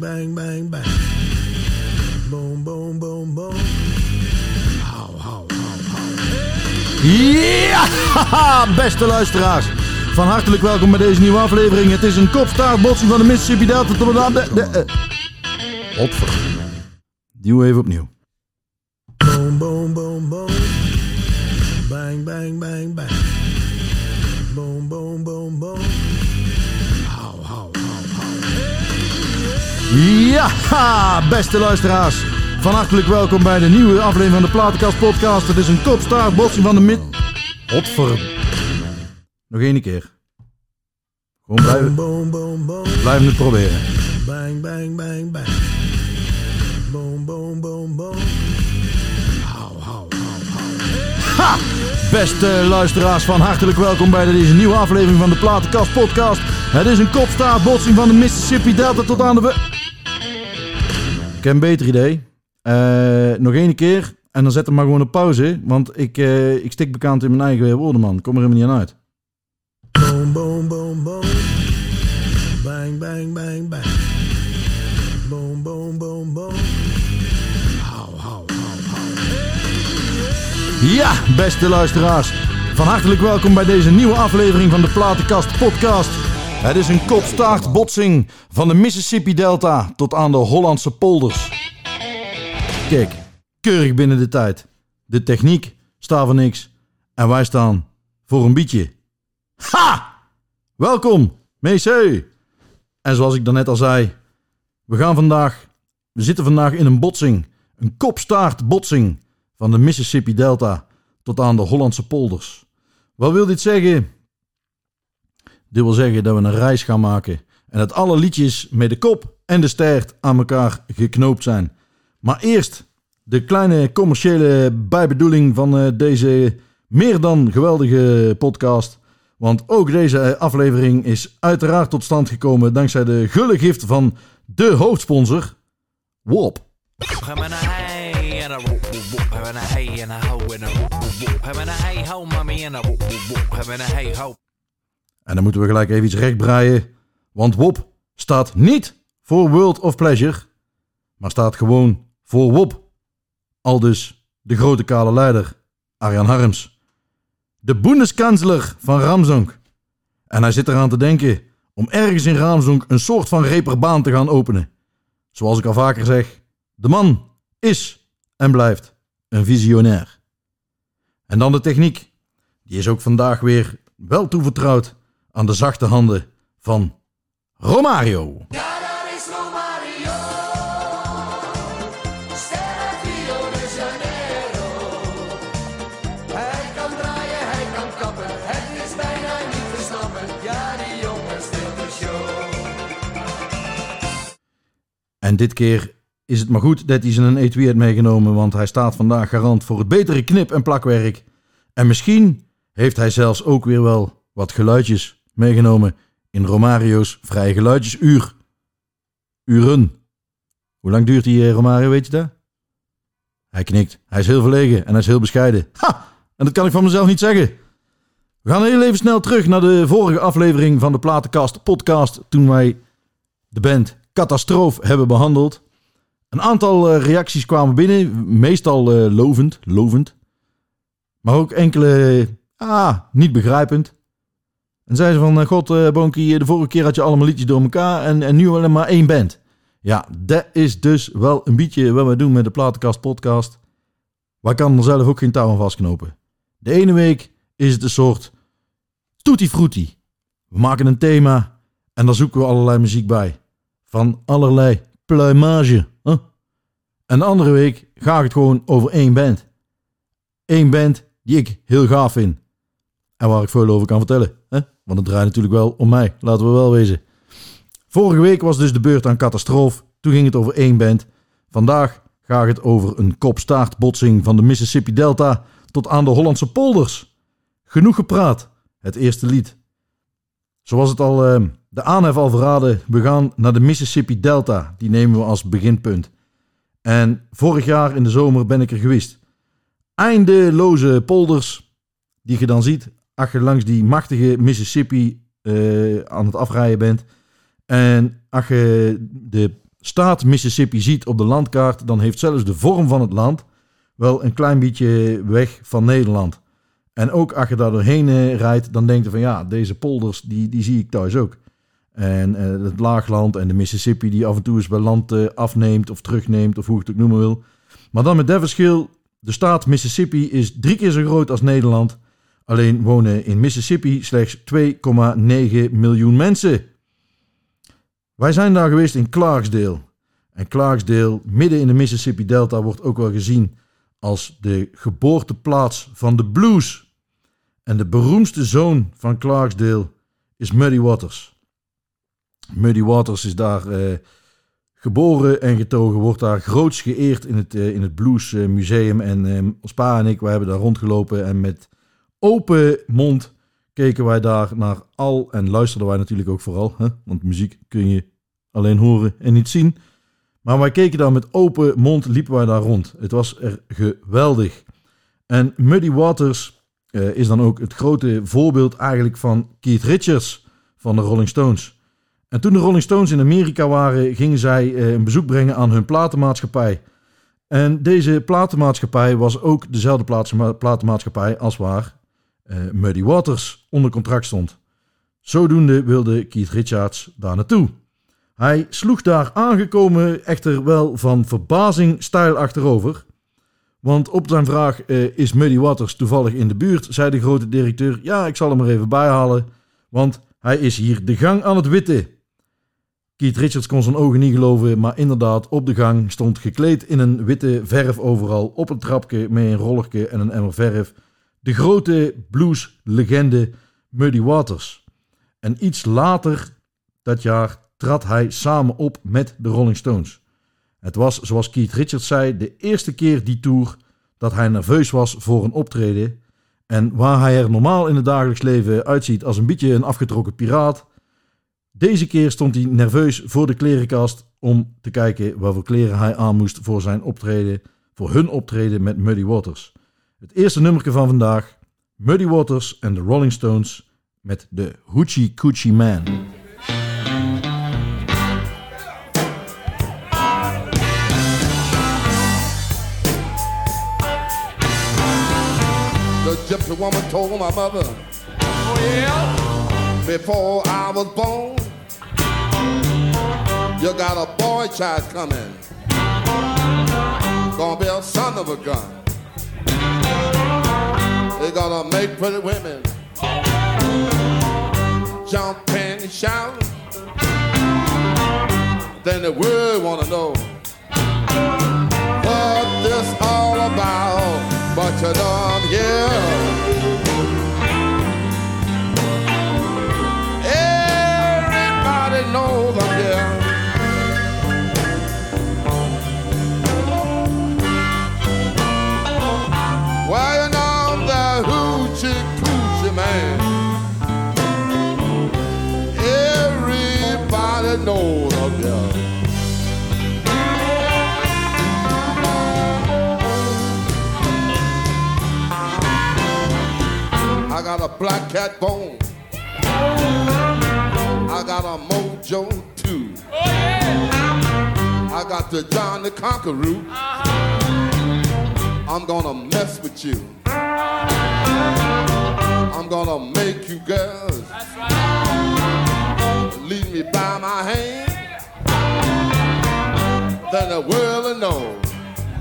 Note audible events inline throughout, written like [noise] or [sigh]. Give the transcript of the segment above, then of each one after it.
Bang, bang, bang, bang. Boom, boom, boom, boom. Hou, hou, hou, hou. Ja, [laughs] beste luisteraars. Van hartelijk welkom bij deze nieuwe aflevering. Het is een kopstaartbotsing van de Mississippi Delta tot aan de... de eh. Godver. Duw even opnieuw. Boom, boom, boom, boom. Bang, bang, bang, bang. Boom, boom, boom, boom. Ja, beste luisteraars. Van hartelijk welkom bij de nieuwe aflevering van de Platenkast podcast. Het is een kopstaartbotsing van de mid... Godver... Nog één keer. Gewoon blijven, Boom, boom, boom. blijven het proberen. Bang, bang, bang, bang. Boom, boom, boom, boom. Hou, hou, hou, hou. Ha! Beste luisteraars, van hartelijk welkom bij deze nieuwe aflevering van de Platenkast podcast. Het is een kopstaartbotsing van de Mississippi Delta tot aan de... heb een beter idee. Eh, nog één keer en dan zet hem maar gewoon op pauze. Want ik, eh, ik stik bekend in mijn eigen woorden, man. Kom er helemaal niet aan uit. Boom, boom, boom, boom. Bang, bang, bang, bang. Boom, boom, boom, boom. Hou, hou, hou, hou. Ja, beste luisteraars. Van hartelijk welkom bij deze nieuwe aflevering van de Platenkast podcast. Het is een kopstaartbotsing van de Mississippi Delta tot aan de Hollandse polders. Kijk, keurig binnen de tijd. De techniek staat voor niks. En wij staan voor een bietje. Ha! Welkom, Meeseu. En zoals ik daarnet al zei, we gaan vandaag, we zitten vandaag in een botsing. Een kopstaartbotsing van de Mississippi Delta tot aan de Hollandse polders. Wat wil dit zeggen? Dit wil zeggen dat we een reis gaan maken en dat alle liedjes met de kop en de staart aan elkaar geknoopt zijn. Maar eerst de kleine commerciële bijbedoeling van eh, deze meer dan geweldige podcast. Want ook deze aflevering is uiteraard tot stand gekomen dankzij de gulle gift van de hoofdsponsor, WOP. En dan moeten we gelijk even iets rechtbreien. Want WOP staat niet voor World of Pleasure, maar staat gewoon voor WOP. Al dus de grote kale leider, Arjan Harms. De Bundeskanzler van Ramsonk. En hij zit eraan te denken om ergens in Ramsonk een soort van reperbaan te gaan openen. Zoals ik al vaker zeg, de man is en blijft een visionair. En dan de techniek. Die is ook vandaag weer wel toevertrouwd aan de zachte handen van Romario. Ja, daar is Romario. Ster Rio de Janeiro. Hij kan draaien, hij kan kappen. Het is bijna niet te snappen. Ja, die jongen steelt de show. En dit keer is het maar goed dat hij zijn etui heeft meegenomen, want hij staat vandaag garant voor het betere knip- en plakwerk. En misschien heeft hij zelfs ook weer wel wat geluidjes meegenomen in Romario's vrije geluidjesuur. Uren. Hoe lang duurt die eh, Romario, weet je dat? Hij knikt. Hij is heel verlegen en hij is heel bescheiden. Ha! En dat kan ik van mezelf niet zeggen. We gaan heel even snel terug naar de vorige aflevering van de Platenkast podcast. Toen wij de band Catastroof hebben behandeld. Een aantal eh, reacties kwamen binnen. Meestal eh, lovend, lovend. Maar ook enkele, ah, niet begrijpend. En zeiden ze van, eh, god eh Bonkie, de vorige keer had je allemaal liedjes door elkaar en, en nu alleen maar één band. Ja, dat is dus wel een beetje wat we doen met de Platenkast podcast. Wij kan er zelf ook geen touw aan vastknopen. De ene week is het een soort tutti frutti. We maken een thema en daar zoeken we allerlei muziek bij. Van allerlei pluimage. En de andere week ga ik het gewoon over één band. Eén band die ik heel gaaf vind. En waar ik veel over kan vertellen. Hè? Want het draait natuurlijk wel om mij, laten we wel wezen. Vorige week was dus de beurt aan Catastroof. Toen ging het over één band. Vandaag gaat het over een kopstaartbotsing van de Mississippi Delta tot aan de Hollandse polders. Genoeg gepraat. Het eerste lied. Zoals het al eh, de aanhef al verraden, we gaan naar de Mississippi Delta. Die nemen we als beginpunt. En vorig jaar in de zomer ben ik er geweest. Eindeloze polders die je dan ziet als je langs die machtige Mississippi eh, aan het afrijden bent. En als je de staat Mississippi ziet op de landkaart, dan heeft zelfs de vorm van het land wel een klein beetje weg van Nederland. En ook als je daar doorheen eh, rijdt, dan denk je van ja, deze polders, die, die zie ik thuis ook. En eh, het laagland en de Mississippi die af en toe eens bij land afneemt of terugneemt, of hoe je het ook noemen wil. Maar dan met dat verschil, de staat Mississippi is drie keer zo groot als Nederland. Alleen wonen in Mississippi slechts 2,9 miljoen mensen. Wij zijn daar geweest in Clarksdale. En Clarksdale, midden in de Mississippi Delta, wordt ook wel gezien als de geboorteplaats van de blues. En de beroemdste zoon van Clarksdale is Muddy Waters. Muddy Waters is daar eh, geboren en getogen, wordt daar groots geëerd in het, eh, in het Blues eh, Museum. En ons pa en ik, wij hebben daar rondgelopen en met open mond keken wij daar naar al en luisterden wij natuurlijk ook vooral. Hè? Want muziek kun je alleen horen en niet zien. Maar wij keken daar met open mond, liepen wij daar rond. Het was er geweldig. En Muddy Waters eh, is dan ook het grote voorbeeld eigenlijk van Keith Richards van de Rolling Stones. En toen de Rolling Stones in Amerika waren, gingen zij eh, een bezoek brengen aan hun platenmaatschappij. En deze platenmaatschappij was ook dezelfde platenmaatschappij als waar eh, Muddy Waters onder contract stond. Zodoende wilde Keith Richards daar naartoe. Hij sloeg daar aangekomen echter wel van verbazing stijl achterover. Want op zijn vraag, eh, is Muddy Waters toevallig in de buurt, zei de grote directeur, ja, ik zal hem er even bijhalen, want hij is hier de gang aan het witten. Keith Richards kon zijn ogen niet geloven, maar inderdaad, op de gang stond gekleed in een witte verf overal, op een trapje met een rollerke en een emmer verf, de grote blueslegende Muddy Waters. En iets later dat jaar trad hij samen op met de Rolling Stones. Het was, zoals Keith Richards zei, de eerste keer die tour dat hij nerveus was voor een optreden. En waar hij er normaal in het dagelijks leven uitziet als een beetje een afgetrokken piraat. Deze keer stond hij nerveus voor de klerenkast om te kijken waarvoor kleren hij aan moest voor zijn optreden, voor hun optreden met Muddy Waters. Het eerste nummerke van vandaag, Muddy Waters en de Rolling Stones met de Hoochie Coochie Man. The gypsy woman told my mother before I was born, you got a boy child coming. Gonna be a son of a gun. They gonna make pretty women jump and shout. Then the world wanna know what this all about. But you don't hear. Black cat bone. I got a mojo too. I got the John the Conqueror. I'm gonna mess with you. I'm gonna make you girls lead me by my hand. Then the world will know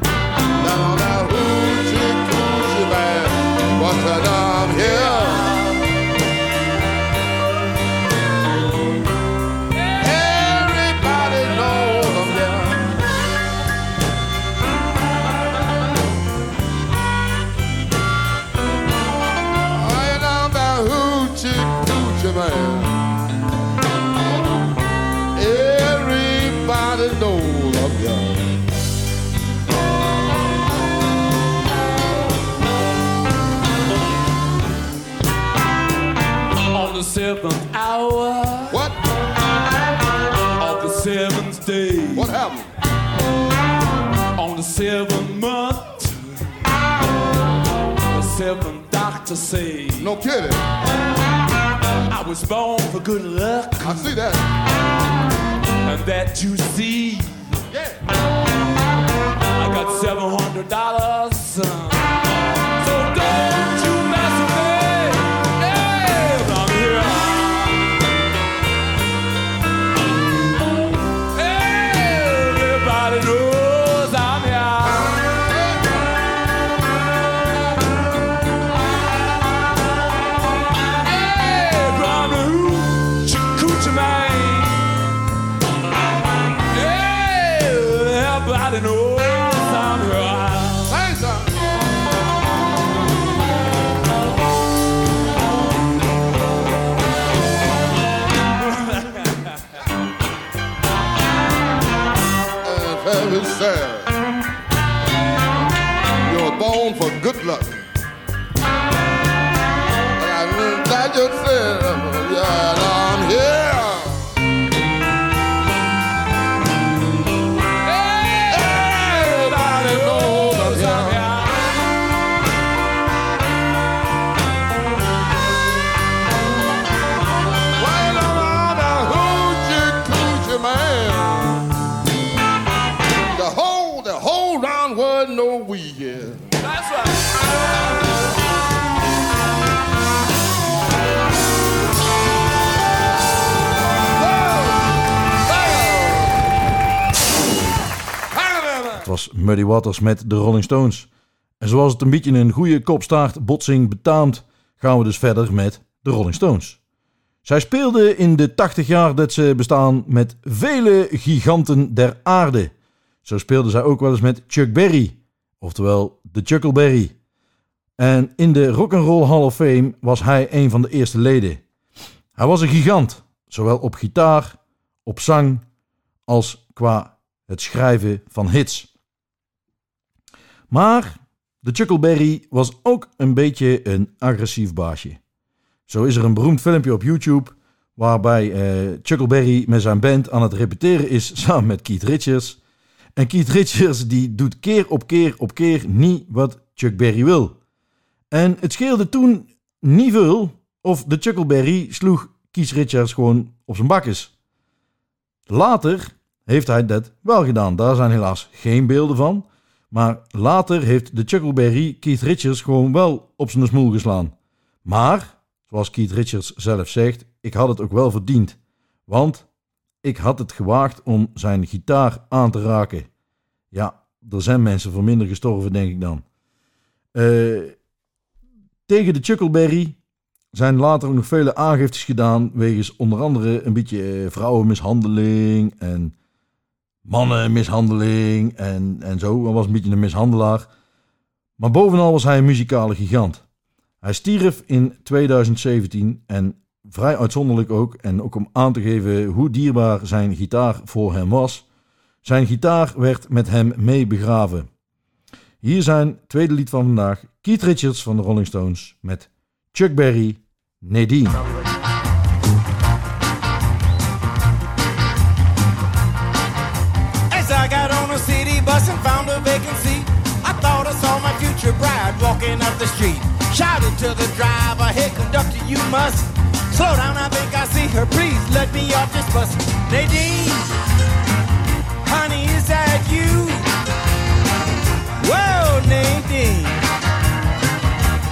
I'm that hoochie coochie man. But that I'm here. Doctor say No kidding. I was born for good luck, I see that. Muddy Waters met de Rolling Stones. En zoals het een beetje een goede kopstaart botsing betaamt, gaan we dus verder met de Rolling Stones. Zij speelden in de 80 jaar dat ze bestaan met vele giganten der aarde. Zo speelden zij ook wel eens met Chuck Berry, oftewel de Chuckleberry. En in de Rock'n'Roll Hall of Fame was hij een van de eerste leden. Hij was een gigant, zowel op gitaar, op zang, als qua het schrijven van hits. Maar de Chuckleberry was ook een beetje een agressief baasje. Zo is er een beroemd filmpje op YouTube waarbij eh, Chuckleberry met zijn band aan het repeteren is [laughs] samen met Keith Richards. En Keith Richards die doet keer op keer op keer niet wat Chuck Berry wil. En het scheelde toen niet veel of de Chuckleberry sloeg Keith Richards gewoon op zijn bakkes. Later heeft hij dat wel gedaan. Daar zijn helaas geen beelden van. Maar later heeft de Chuckleberry Keith Richards gewoon wel op zijn smoel geslaan. Maar, zoals Keith Richards zelf zegt, ik had het ook wel verdiend. Want ik had het gewaagd om zijn gitaar aan te raken. Ja, er zijn mensen voor minder gestorven, denk ik dan. Eh, tegen de Chuckleberry zijn later ook nog vele aangiftes gedaan. Wegens onder andere een beetje eh, vrouwenmishandeling en mannenmishandeling en, en zo. Hij was een beetje een mishandelaar. Maar bovenal was hij een muzikale gigant. Hij stierf in 2017 en vrij uitzonderlijk ook, en ook om aan te geven hoe dierbaar zijn gitaar voor hem was. Zijn gitaar werd met hem mee begraven. Hier zijn tweede lied van vandaag, Keith Richards van de Rolling Stones met Chuck Berry, Nadine. Bride walking up the street. Shouted to the driver, hey conductor, you must slow down. I think I see her. Please let me off this bus. Nadine, honey, is that you? Whoa, Nadine,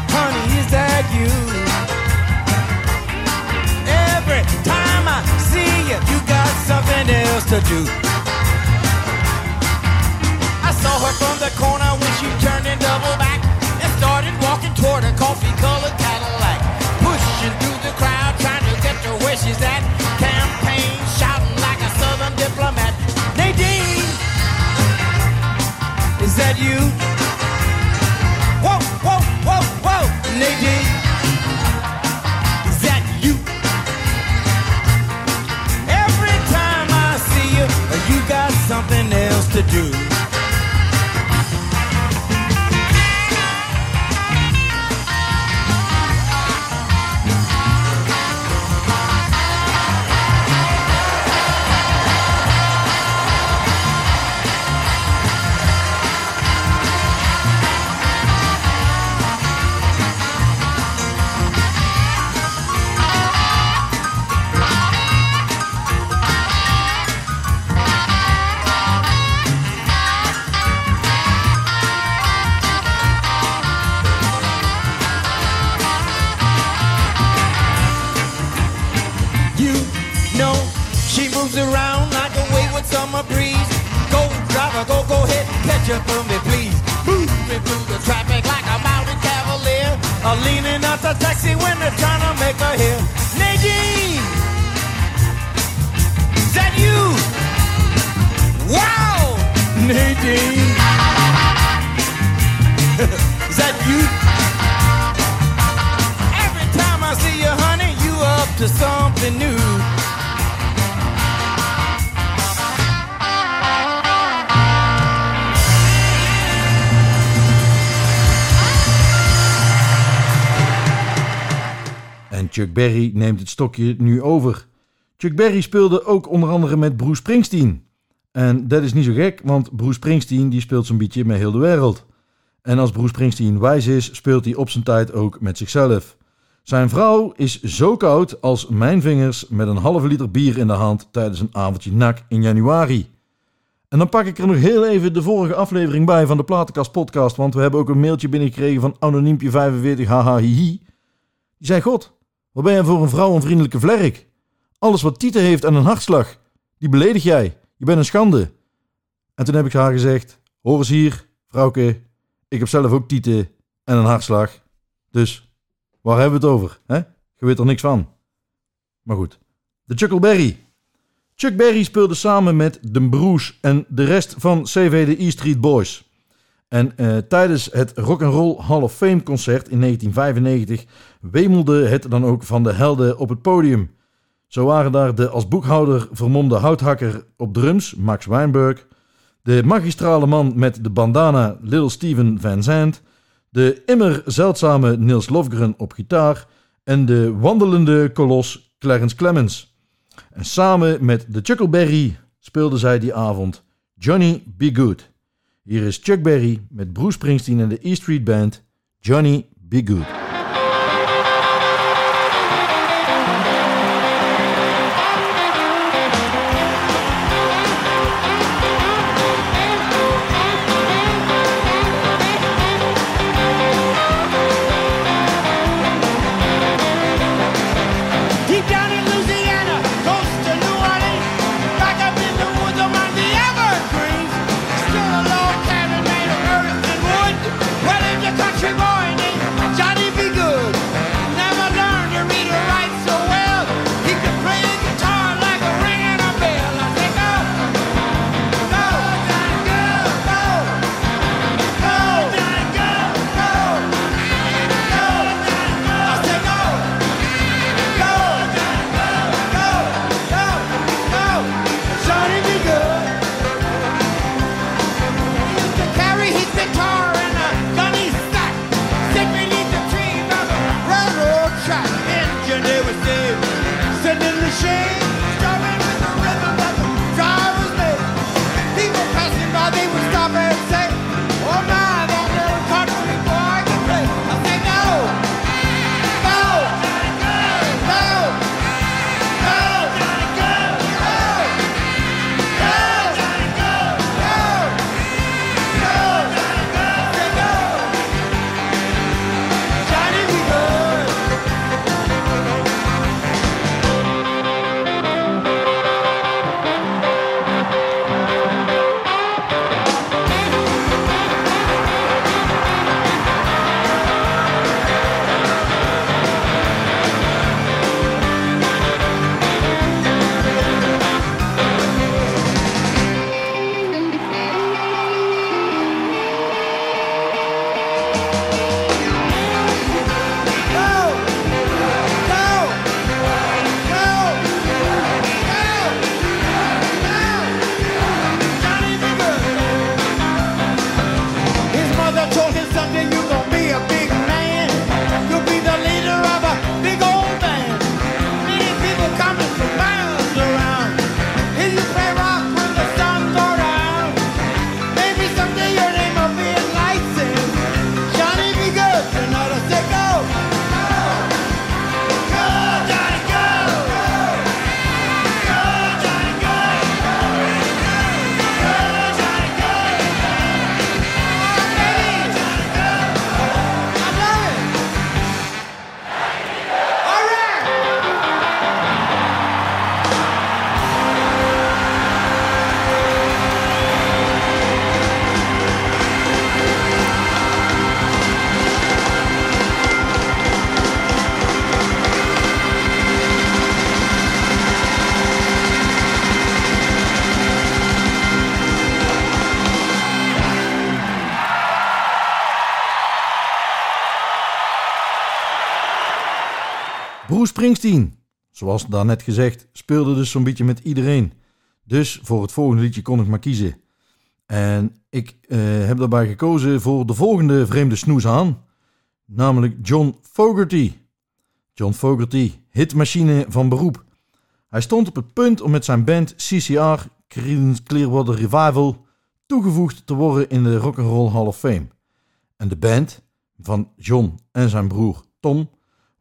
honey, is that you? Every time I see you, you got something else to do. Coffee-colored Cadillac, pushing through the crowd trying to get to where she's at. Campaign shouting like a southern diplomat. Nadine, is that you? Whoa, whoa, whoa, whoa, Nadine, neemt het stokje nu over. Chuck Berry speelde ook onder andere met Bruce Springsteen. En dat is niet zo gek, want Bruce Springsteen die speelt zo'n beetje met heel de wereld. En als Bruce Springsteen wijs is, speelt hij op zijn tijd ook met zichzelf. Zijn vrouw is zo koud als mijn vingers met een halve liter bier in de hand tijdens een avondje nak in januari. En dan pak ik er nog heel even de vorige aflevering bij van de Platenkast podcast, want we hebben ook een mailtje binnengekregen van Anoniempje45 haha hihi. Die zei, god, wat ben jij voor een vrouwenvriendelijke vlerk? Alles wat Tieten heeft en een hartslag, die beledig jij. Je bent een schande. En toen heb ik haar gezegd, hoor eens hier, vrouwke, ik heb zelf ook Tieten en een hartslag. Dus, waar hebben we het over? Hè? Je weet er niks van. Maar goed, de Chuckleberry. Chuck Berry speelde samen met de Bruce en de rest van CV de E Street Boys. En eh, tijdens het Rock'n'Roll Hall of Fame concert in 1995 wemelde het dan ook van de helden op het podium. Zo waren daar de als boekhouder vermomde houthakker op drums, Max Weinberg, de magistrale man met de bandana, Little Steven Van Zandt, de immer zeldzame Niels Lofgren op gitaar en de wandelende kolos Clarence Clemens. En samen met de Chuckleberry speelden zij die avond Johnny Be Good. Hier is Chuck Berry met Bruce Springsteen en de E Street Band Johnny Be Good. Bruce Springsteen, zoals daarnet gezegd, speelde dus zo'n beetje met iedereen. Dus voor het volgende liedje kon ik maar kiezen. En ik eh, heb daarbij gekozen voor de volgende vreemde snoeshaan, namelijk John Fogerty. John Fogerty, hitmachine van beroep. Hij stond op het punt om met zijn band CCR, Creedence Clearwater Revival, toegevoegd te worden in de Rock'n'Roll Hall of Fame. En de band van John en zijn broer Tom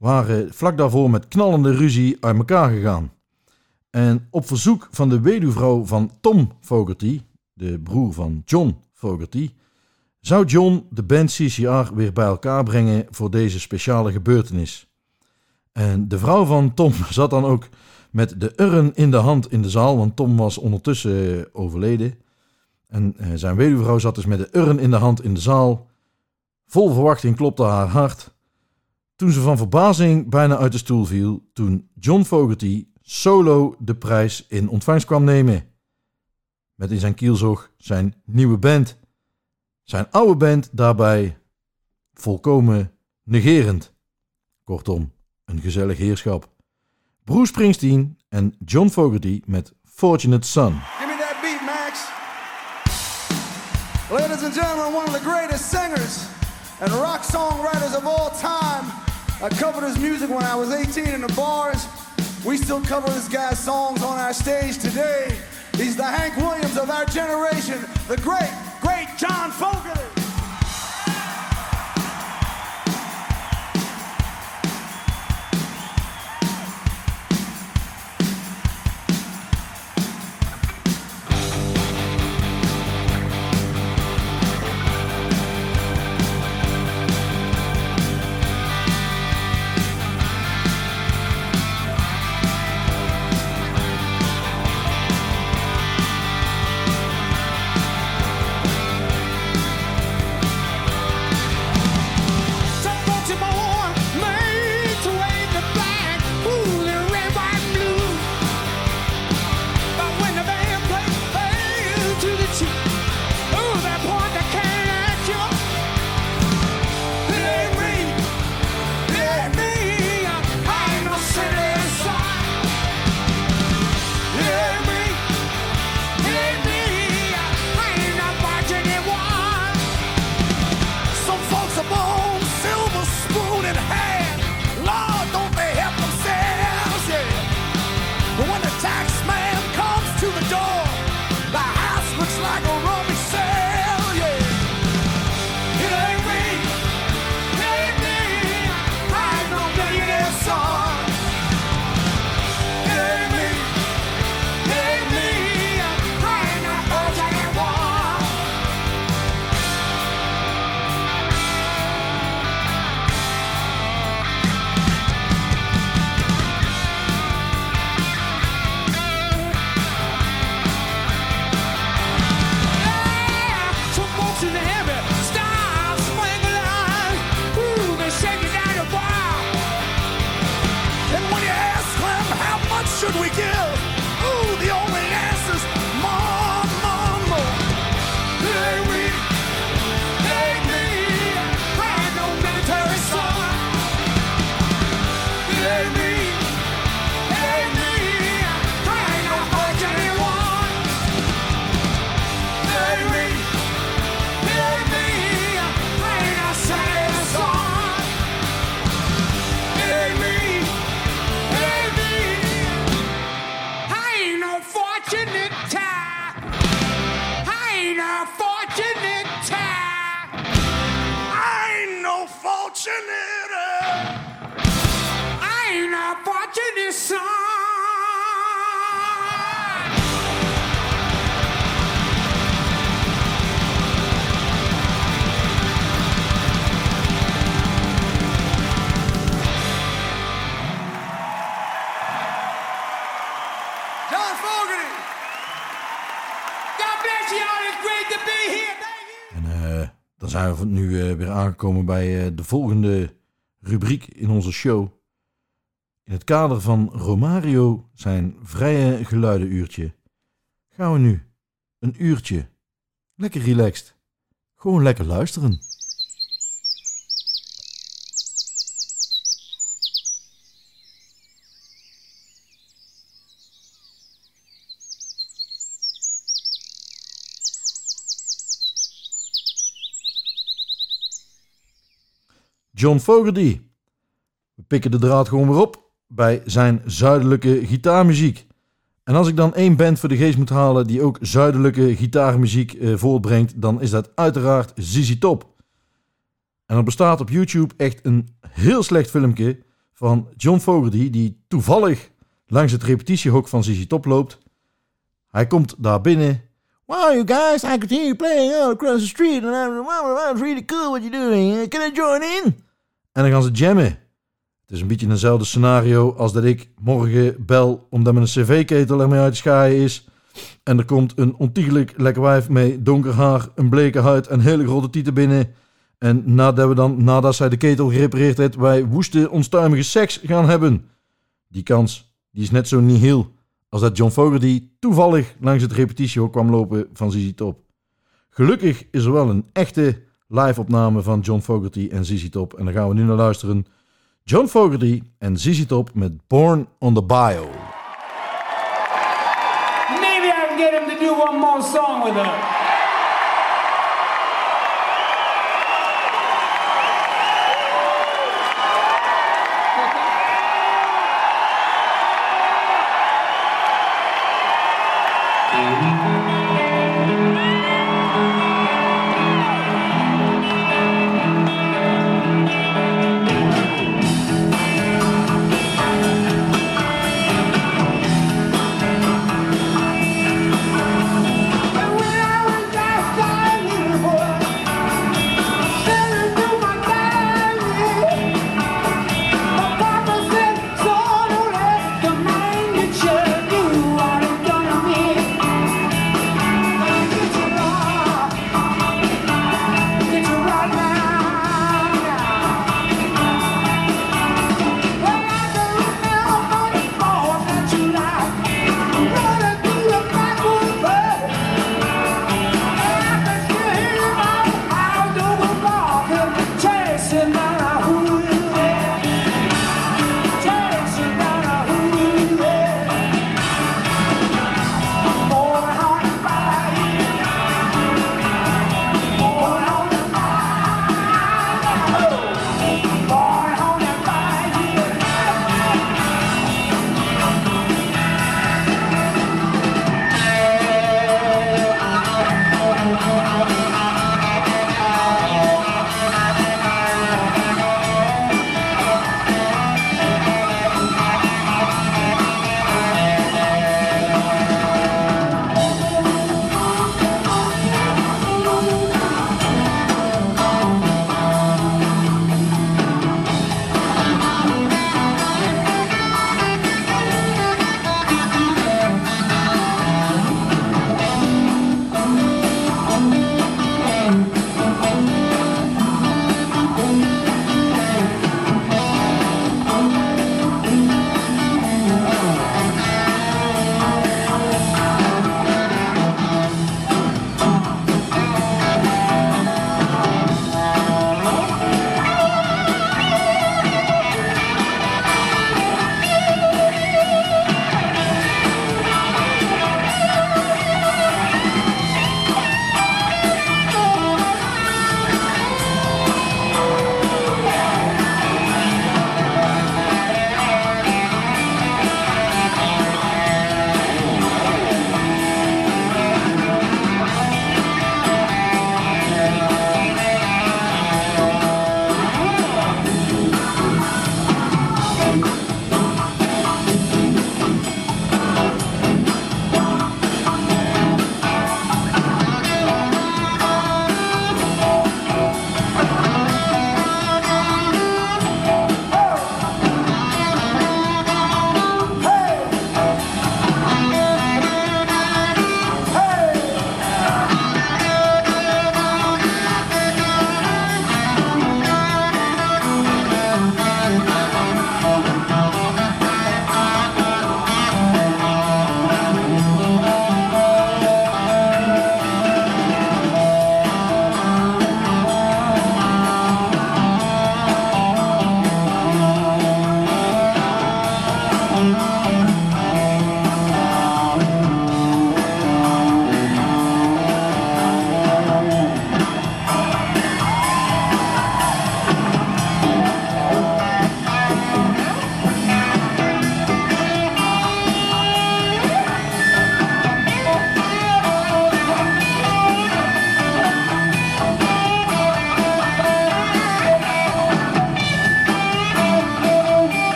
waren vlak daarvoor met knallende ruzie uit elkaar gegaan. En op verzoek van de weduwvrouw van Tom Fogerty, de broer van John Fogerty, zou John de band CCR weer bij elkaar brengen voor deze speciale gebeurtenis. En de vrouw van Tom [laughs] zat dan ook met de urn in de hand in de zaal, want Tom was ondertussen eh, overleden. En eh, zijn weduwvrouw zat dus met de urn in de hand in de zaal. Vol verwachting klopte haar hart. Toen ze van verbazing bijna uit de stoel viel, toen John Fogerty solo de prijs in ontvangst kwam nemen. Met in zijn kielzog zijn nieuwe band. Zijn oude band daarbij volkomen negerend. Kortom, een gezellig heerschap. Bruce Springsteen en John Fogerty met Fortunate Son. Give me that beat, Max. Ladies and gentlemen, one of the greatest singers and rock songwriters of all time. I covered his music when I was 18 in the bars. We still cover this guy's songs on our stage today. He's the Hank Williams of our generation, the great, great John Fogerty. Much should we give, zijn nu eh, weer aangekomen bij eh, de volgende rubriek in onze show. In het kader van Romario zijn vrije geluidenuurtje gaan we nu een uurtje lekker relaxed. Gewoon lekker luisteren. John Fogerty. We pikken de draad gewoon weer op bij zijn zuidelijke gitaarmuziek. En als ik dan één band voor de geest moet halen die ook zuidelijke gitaarmuziek eh, voortbrengt, dan is dat uiteraard ZZ Top. En er bestaat op YouTube echt een heel slecht filmpje van John Fogerty die toevallig langs het repetitiehok van ZZ Top loopt. Hij komt daar binnen. Wow, you guys, I could hear you playing all across the street and that's really cool what you're doing. Can I join in? En dan gaan ze jammen. Het is een beetje eenzelfde scenario als dat ik morgen bel omdat mijn cv-ketel ermee uit schaaien is. En er komt een ontiegelijk lekker wijf met donker haar, een bleke huid en hele grote tieten binnen. En nadat, we dan, nadat zij de ketel gerepareerd heeft, wij woeste, onstuimige seks gaan hebben. Die kans die is net zo nihil als dat John Fogerty toevallig langs het repetitiehok kwam lopen van ZZ Top. Gelukkig is er wel een echte live-opname van John Fogerty en ZZ Top. En daar gaan we nu naar luisteren. John Fogerty en ZZ Top met Born on the Bio. Maybe I can get him to do one more song with us.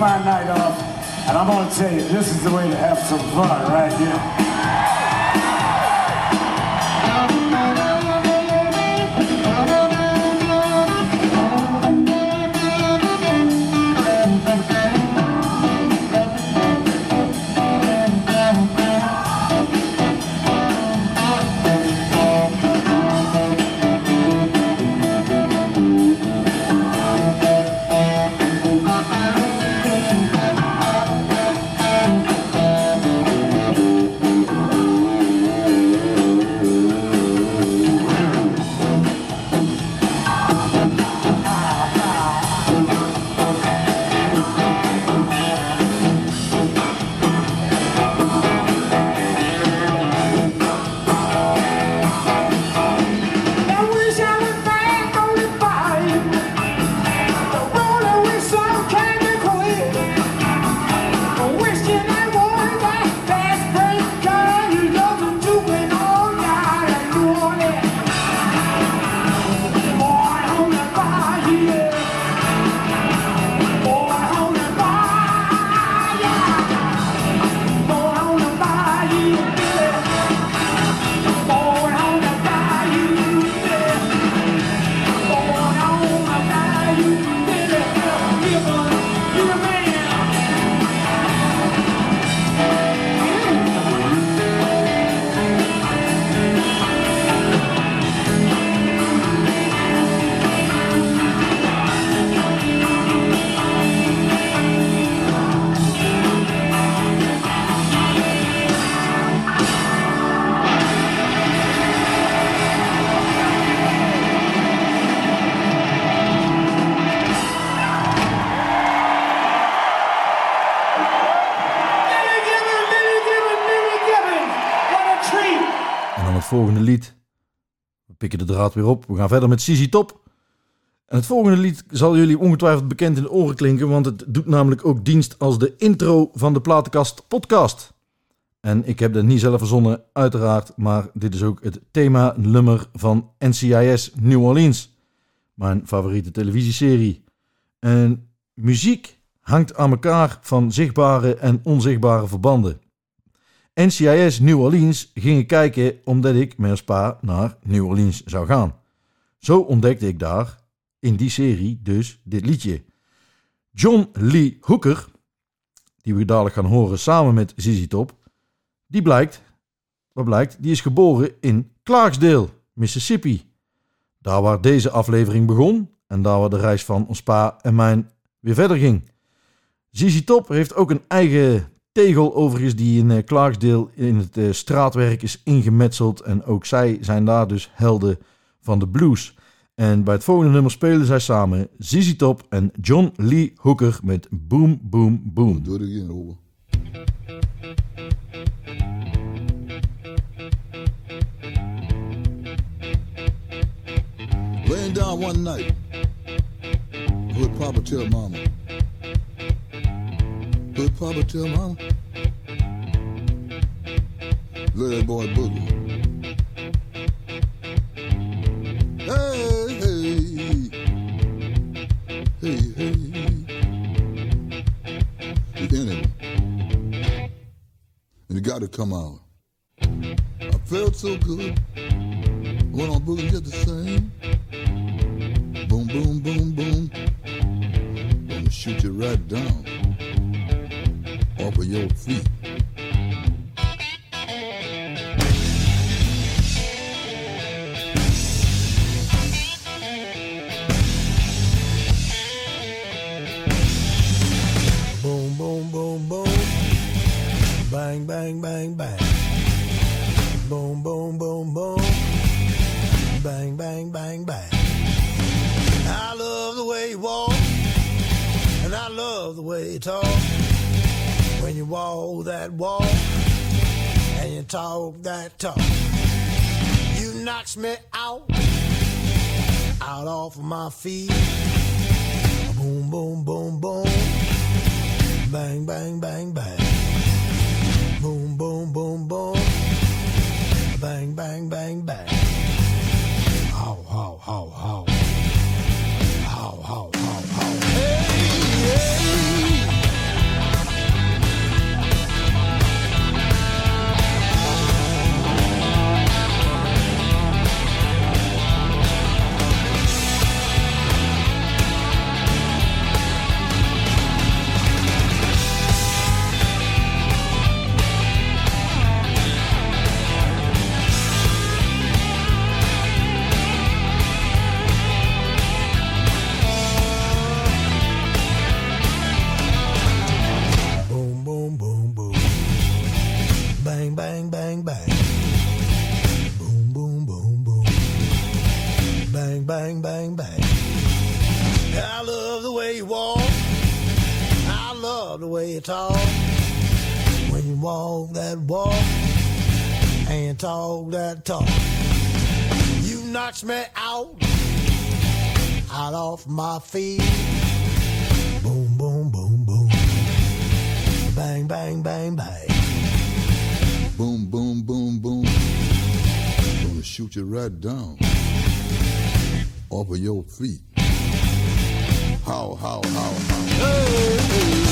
my night off, and I'm gonna tell you, this is the way to have some fun right here. Pikken de draad weer op. We gaan verder met Sisi Top. En het volgende lied zal jullie ongetwijfeld bekend in de oren klinken, want het doet namelijk ook dienst als de intro van de Platenkast podcast. En ik heb dat niet zelf verzonnen, uiteraard, maar dit is ook het thema-nummer van NCIS New Orleans, mijn favoriete televisieserie. En muziek hangt aan elkaar van zichtbare en onzichtbare verbanden. NCIS New Orleans ging ik kijken omdat ik met ons pa naar New Orleans zou gaan. Zo ontdekte ik daar, in die serie, dus dit liedje. John Lee Hooker, die we dadelijk gaan horen samen met ZZ Top, die blijkt, wat blijkt, die is geboren in Clarksdale, Mississippi. Daar waar deze aflevering begon en daar waar de reis van ons pa en mijn weer verder ging. ZZ Top heeft ook een eigen tegel overigens die in eh, Clarksdale in het eh, straatwerk is ingemetseld. En ook zij zijn daar dus helden van de blues. En bij het volgende nummer spelen zij samen ZZ Top en John Lee Hooker met Boom Boom Boom. Do it again, over. Laying down one night, would Papa tell Mama? Would Papa tell Mama? That boy boogie. Hey, hey, hey, hey. The enemy. And it got to come out. I felt so good. Went on boogie just the same. Boom, boom, boom, boom. Gonna shoot you right down me out, out off of my feet. You talk. When you walk that walk and talk that talk. You knocks me out, out off my feet. Boom, boom, boom, boom. Bang, bang, bang, bang. Boom, boom, boom, boom. Gonna shoot you right down off of your feet. How, how, how, how. En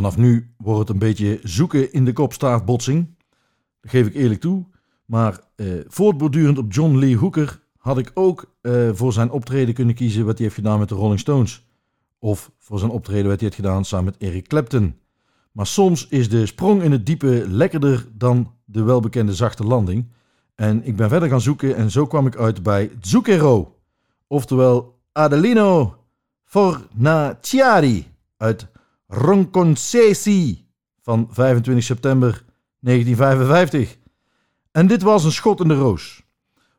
vanaf nu wordt het een beetje zoeken in de kopstaartbotsing. Dat geef ik eerlijk toe. Maar eh, voortbordurend op John Lee Hooker had ik ook eh, voor zijn optreden kunnen kiezen wat hij heeft gedaan met de Rolling Stones. Of voor zijn optreden wat hij heeft gedaan samen met Eric Clapton. Maar soms is de sprong in het diepe lekkerder dan de welbekende zachte landing. En ik ben verder gaan zoeken en zo kwam ik uit bij Zucchero. Oftewel Adelino Fornaciari uit Ronconcesi van 25 september 1955. En dit was een schot in de roos.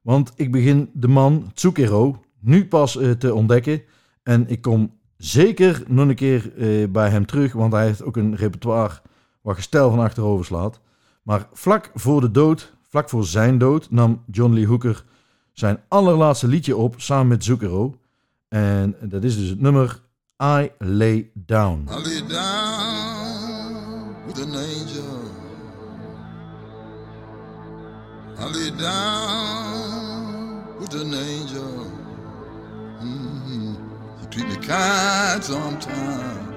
Want ik begin de man Zucchero nu pas eh, te ontdekken. En ik kom zeker nog een keer eh, bij hem terug, want hij heeft ook een repertoire waar je stijl van achterover slaat. Maar vlak voor de dood, vlak voor zijn dood, nam John Lee Hooker zijn allerlaatste liedje op samen met Zucchero. En dat is dus het nummer I Lay Down. I lay down with an angel. I lay down with an angel. Mhm. You treat me kind sometimes.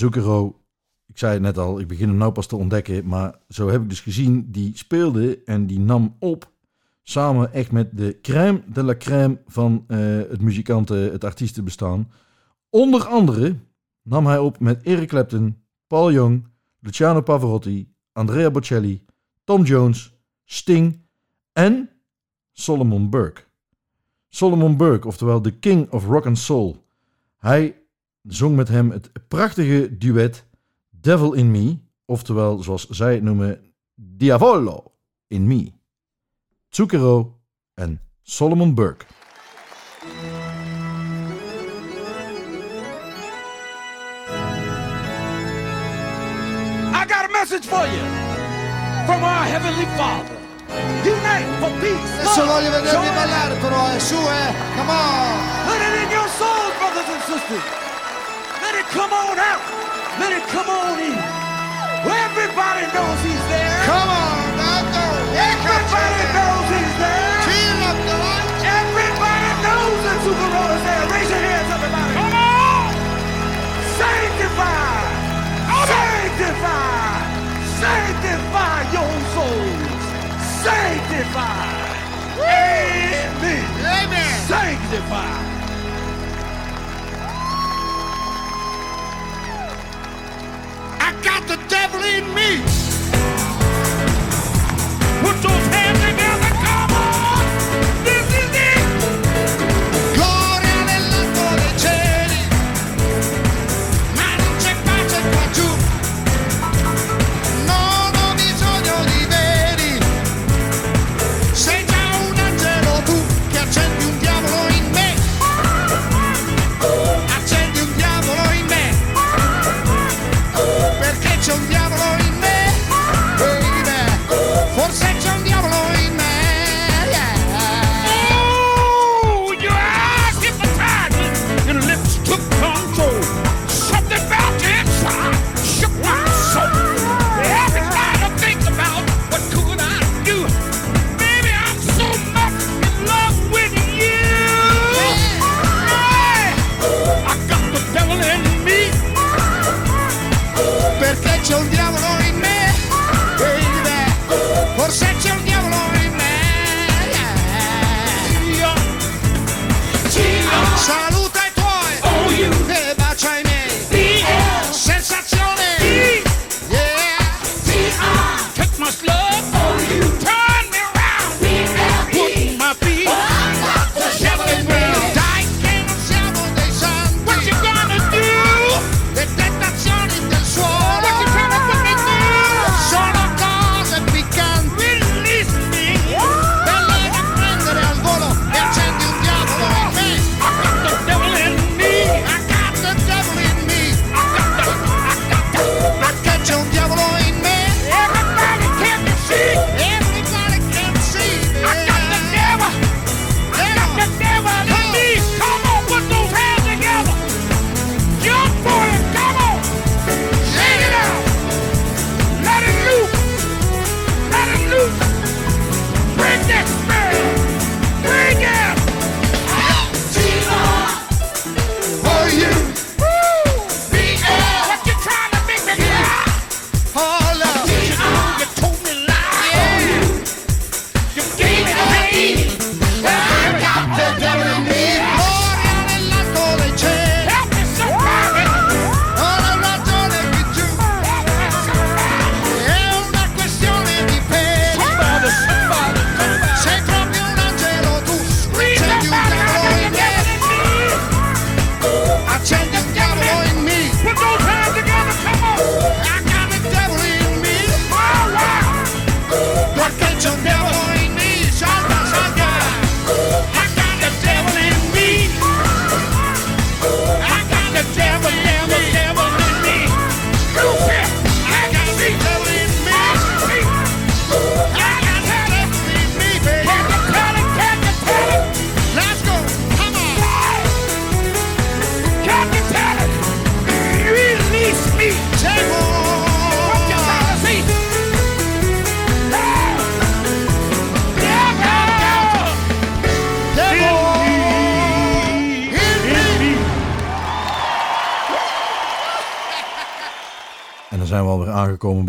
Zucchero, ik zei het net al, ik begin hem nou pas te ontdekken, maar zo heb ik dus gezien, die speelde en die nam op, samen echt met de crème de la crème van eh, het muzikanten, het artiestenbestaan. Onder andere nam hij op met Eric Clapton, Paul Young, Luciano Pavarotti, Andrea Bocelli, Tom Jones, Sting en Solomon Burke. Solomon Burke, oftewel de King of Rock and Soul. Hij zong met hem het prachtige duet Devil in Me, oftewel zoals zij het noemen, Diavolo in Me. Zucchero en Solomon Burke. I got a message for you from our Heavenly Father. Unite for peace. Adesso love, voglio vedervi ballare però, è su, eh! Come on! Put it in your souls, brothers and sisters. Let it come on out. Let it come on in. Everybody knows he's there. Come on, Nato! Everybody knows he's there. Feel up the light! Everybody knows that Super Bowl is there. Raise your hands, everybody. Come on! Sanctify! Sanctify! Sanctify your souls! Sanctify! Amen! Amen! Sanctify! The devil in me.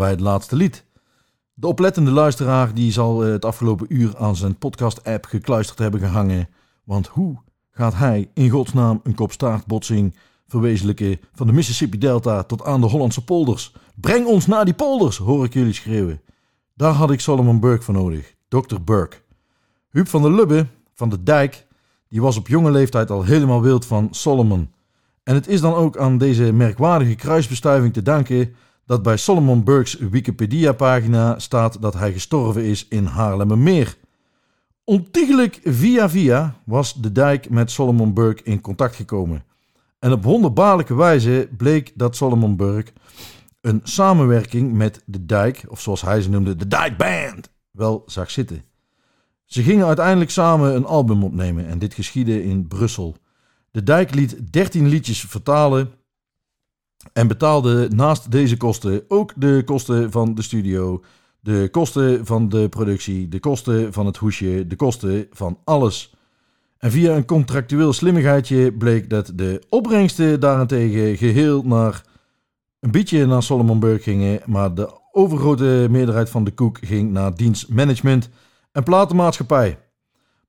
Bij het laatste lied. De oplettende luisteraar die zal eh, het afgelopen uur aan zijn podcast-app gekluisterd hebben gehangen. Want hoe gaat hij in godsnaam een kopstaartbotsing verwezenlijken van de Mississippi Delta tot aan de Hollandse polders? Breng ons naar die polders, hoor ik jullie schreeuwen. Daar had ik Solomon Burke voor nodig, Dr. Burke. Huub van der Lubbe van de Dijk, die was op jonge leeftijd al helemaal wild van Solomon. En het is dan ook aan deze merkwaardige kruisbestuiving te danken dat bij Solomon Burke's Wikipedia-pagina staat dat hij gestorven is in Haarlemmermeer. Ontiegelijk via via was de dijk met Solomon Burke in contact gekomen. En op wonderbaarlijke wijze bleek dat Solomon Burke een samenwerking met de dijk, of zoals hij ze noemde, de Dijk Band, wel zag zitten. Ze gingen uiteindelijk samen een album opnemen en dit geschiedde in Brussel. De dijk liet 13 liedjes vertalen en betaalde naast deze kosten ook de kosten van de studio, de kosten van de productie, de kosten van het hoesje, de kosten van alles. En via een contractueel slimmigheidje bleek dat de opbrengsten daarentegen geheel naar een beetje naar Solomon Burke gingen, maar de overgrote meerderheid van de koek ging naar dienstmanagement en platenmaatschappij.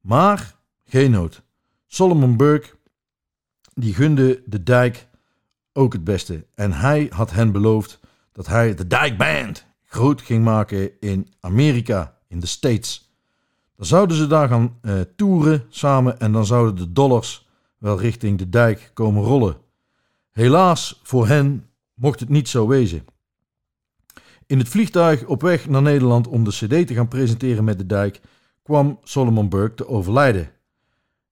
Maar geen nood. Solomon Burke die gunde de dijk ook het beste. En hij had hen beloofd dat hij de Dijk Band groot ging maken in Amerika, in de States. Dan zouden ze daar gaan eh, toeren samen en dan zouden de dollars wel richting de dijk komen rollen. Helaas voor hen mocht het niet zo wezen. In het vliegtuig op weg naar Nederland om de CD te gaan presenteren met de dijk kwam Solomon Burke te overlijden.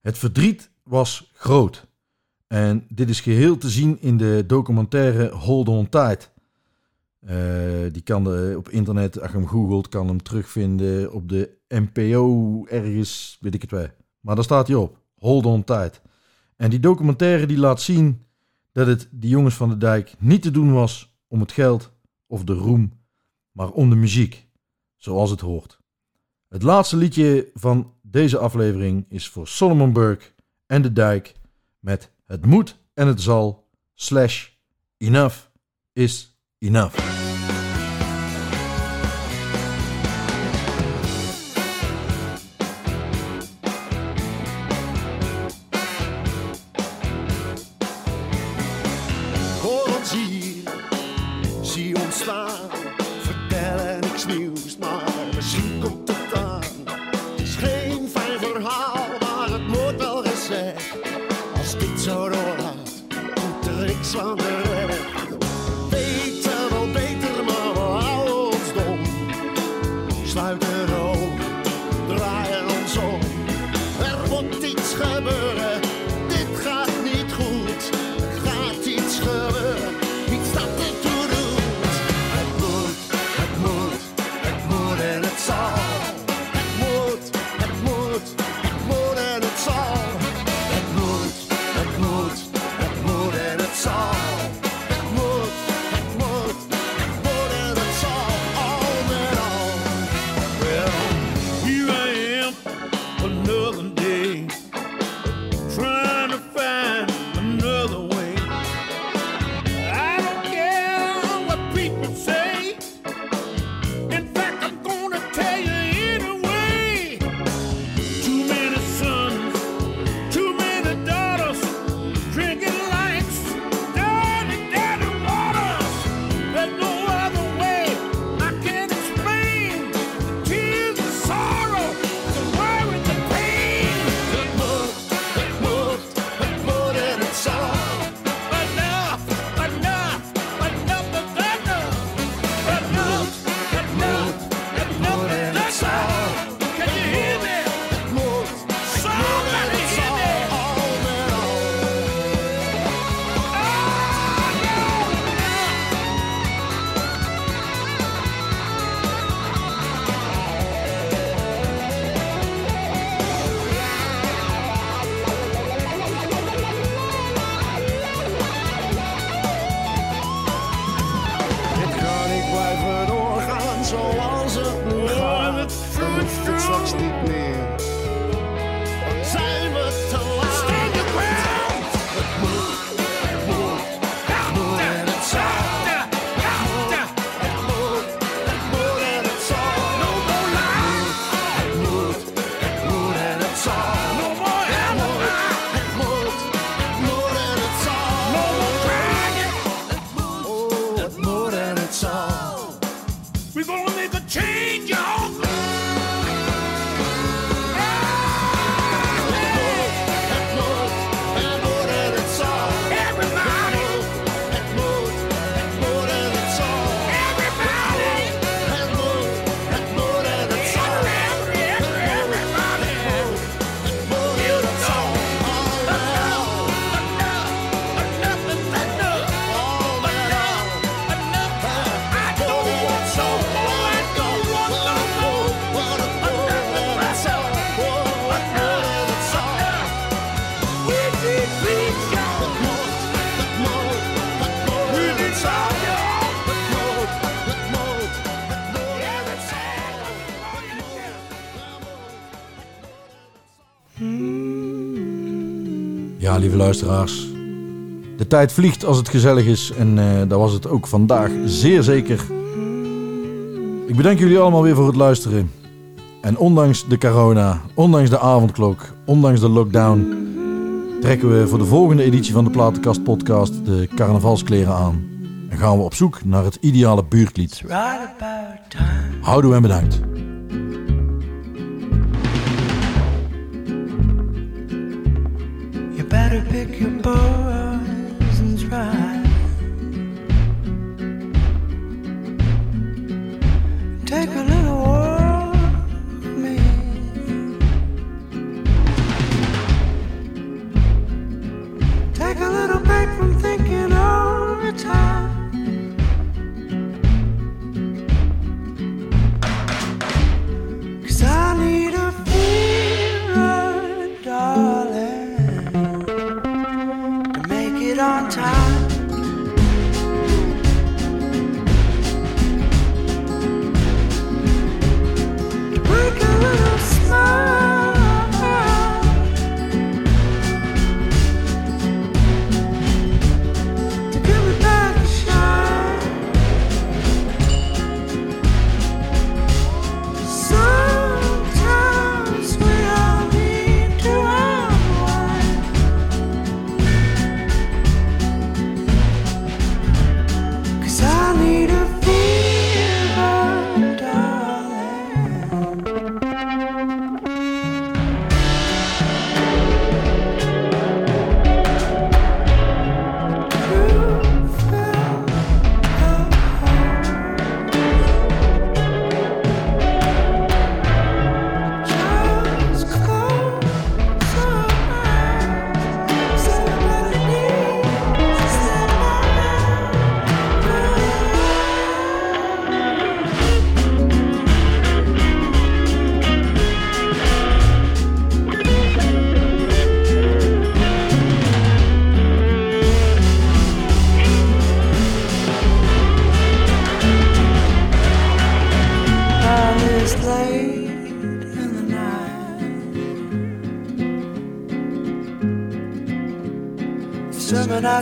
Het verdriet was groot. En dit is geheel te zien in de documentaire Hold On Tight. Eh, die kan op internet, als je hem googelt, kan hem terugvinden op de NPO ergens, weet ik het wel. Maar daar staat hij op, Hold On Tight. En die documentaire die laat zien dat het die jongens van de dijk niet te doen was om het geld of de roem, maar om de muziek, zoals het hoort. Het laatste liedje van deze aflevering is voor Solomon Burke en de dijk met Het moet en het zal, slash enough is enough. Hoor ons hier, zie ons staan. Vertellen niks nieuws, luisteraars. De tijd vliegt als het gezellig is en eh dat was het ook vandaag zeer zeker. Ik bedank jullie allemaal weer voor het luisteren. En ondanks de corona, ondanks de avondklok, ondanks de lockdown... trekken we voor de volgende editie van de Platenkast podcast de carnavalskleren aan. En gaan we op zoek naar het ideale buurtlied. Houdoe en bedankt. Better pick your bones and try. Take a look.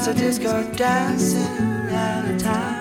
Night. Some nights I just go dancing out of time.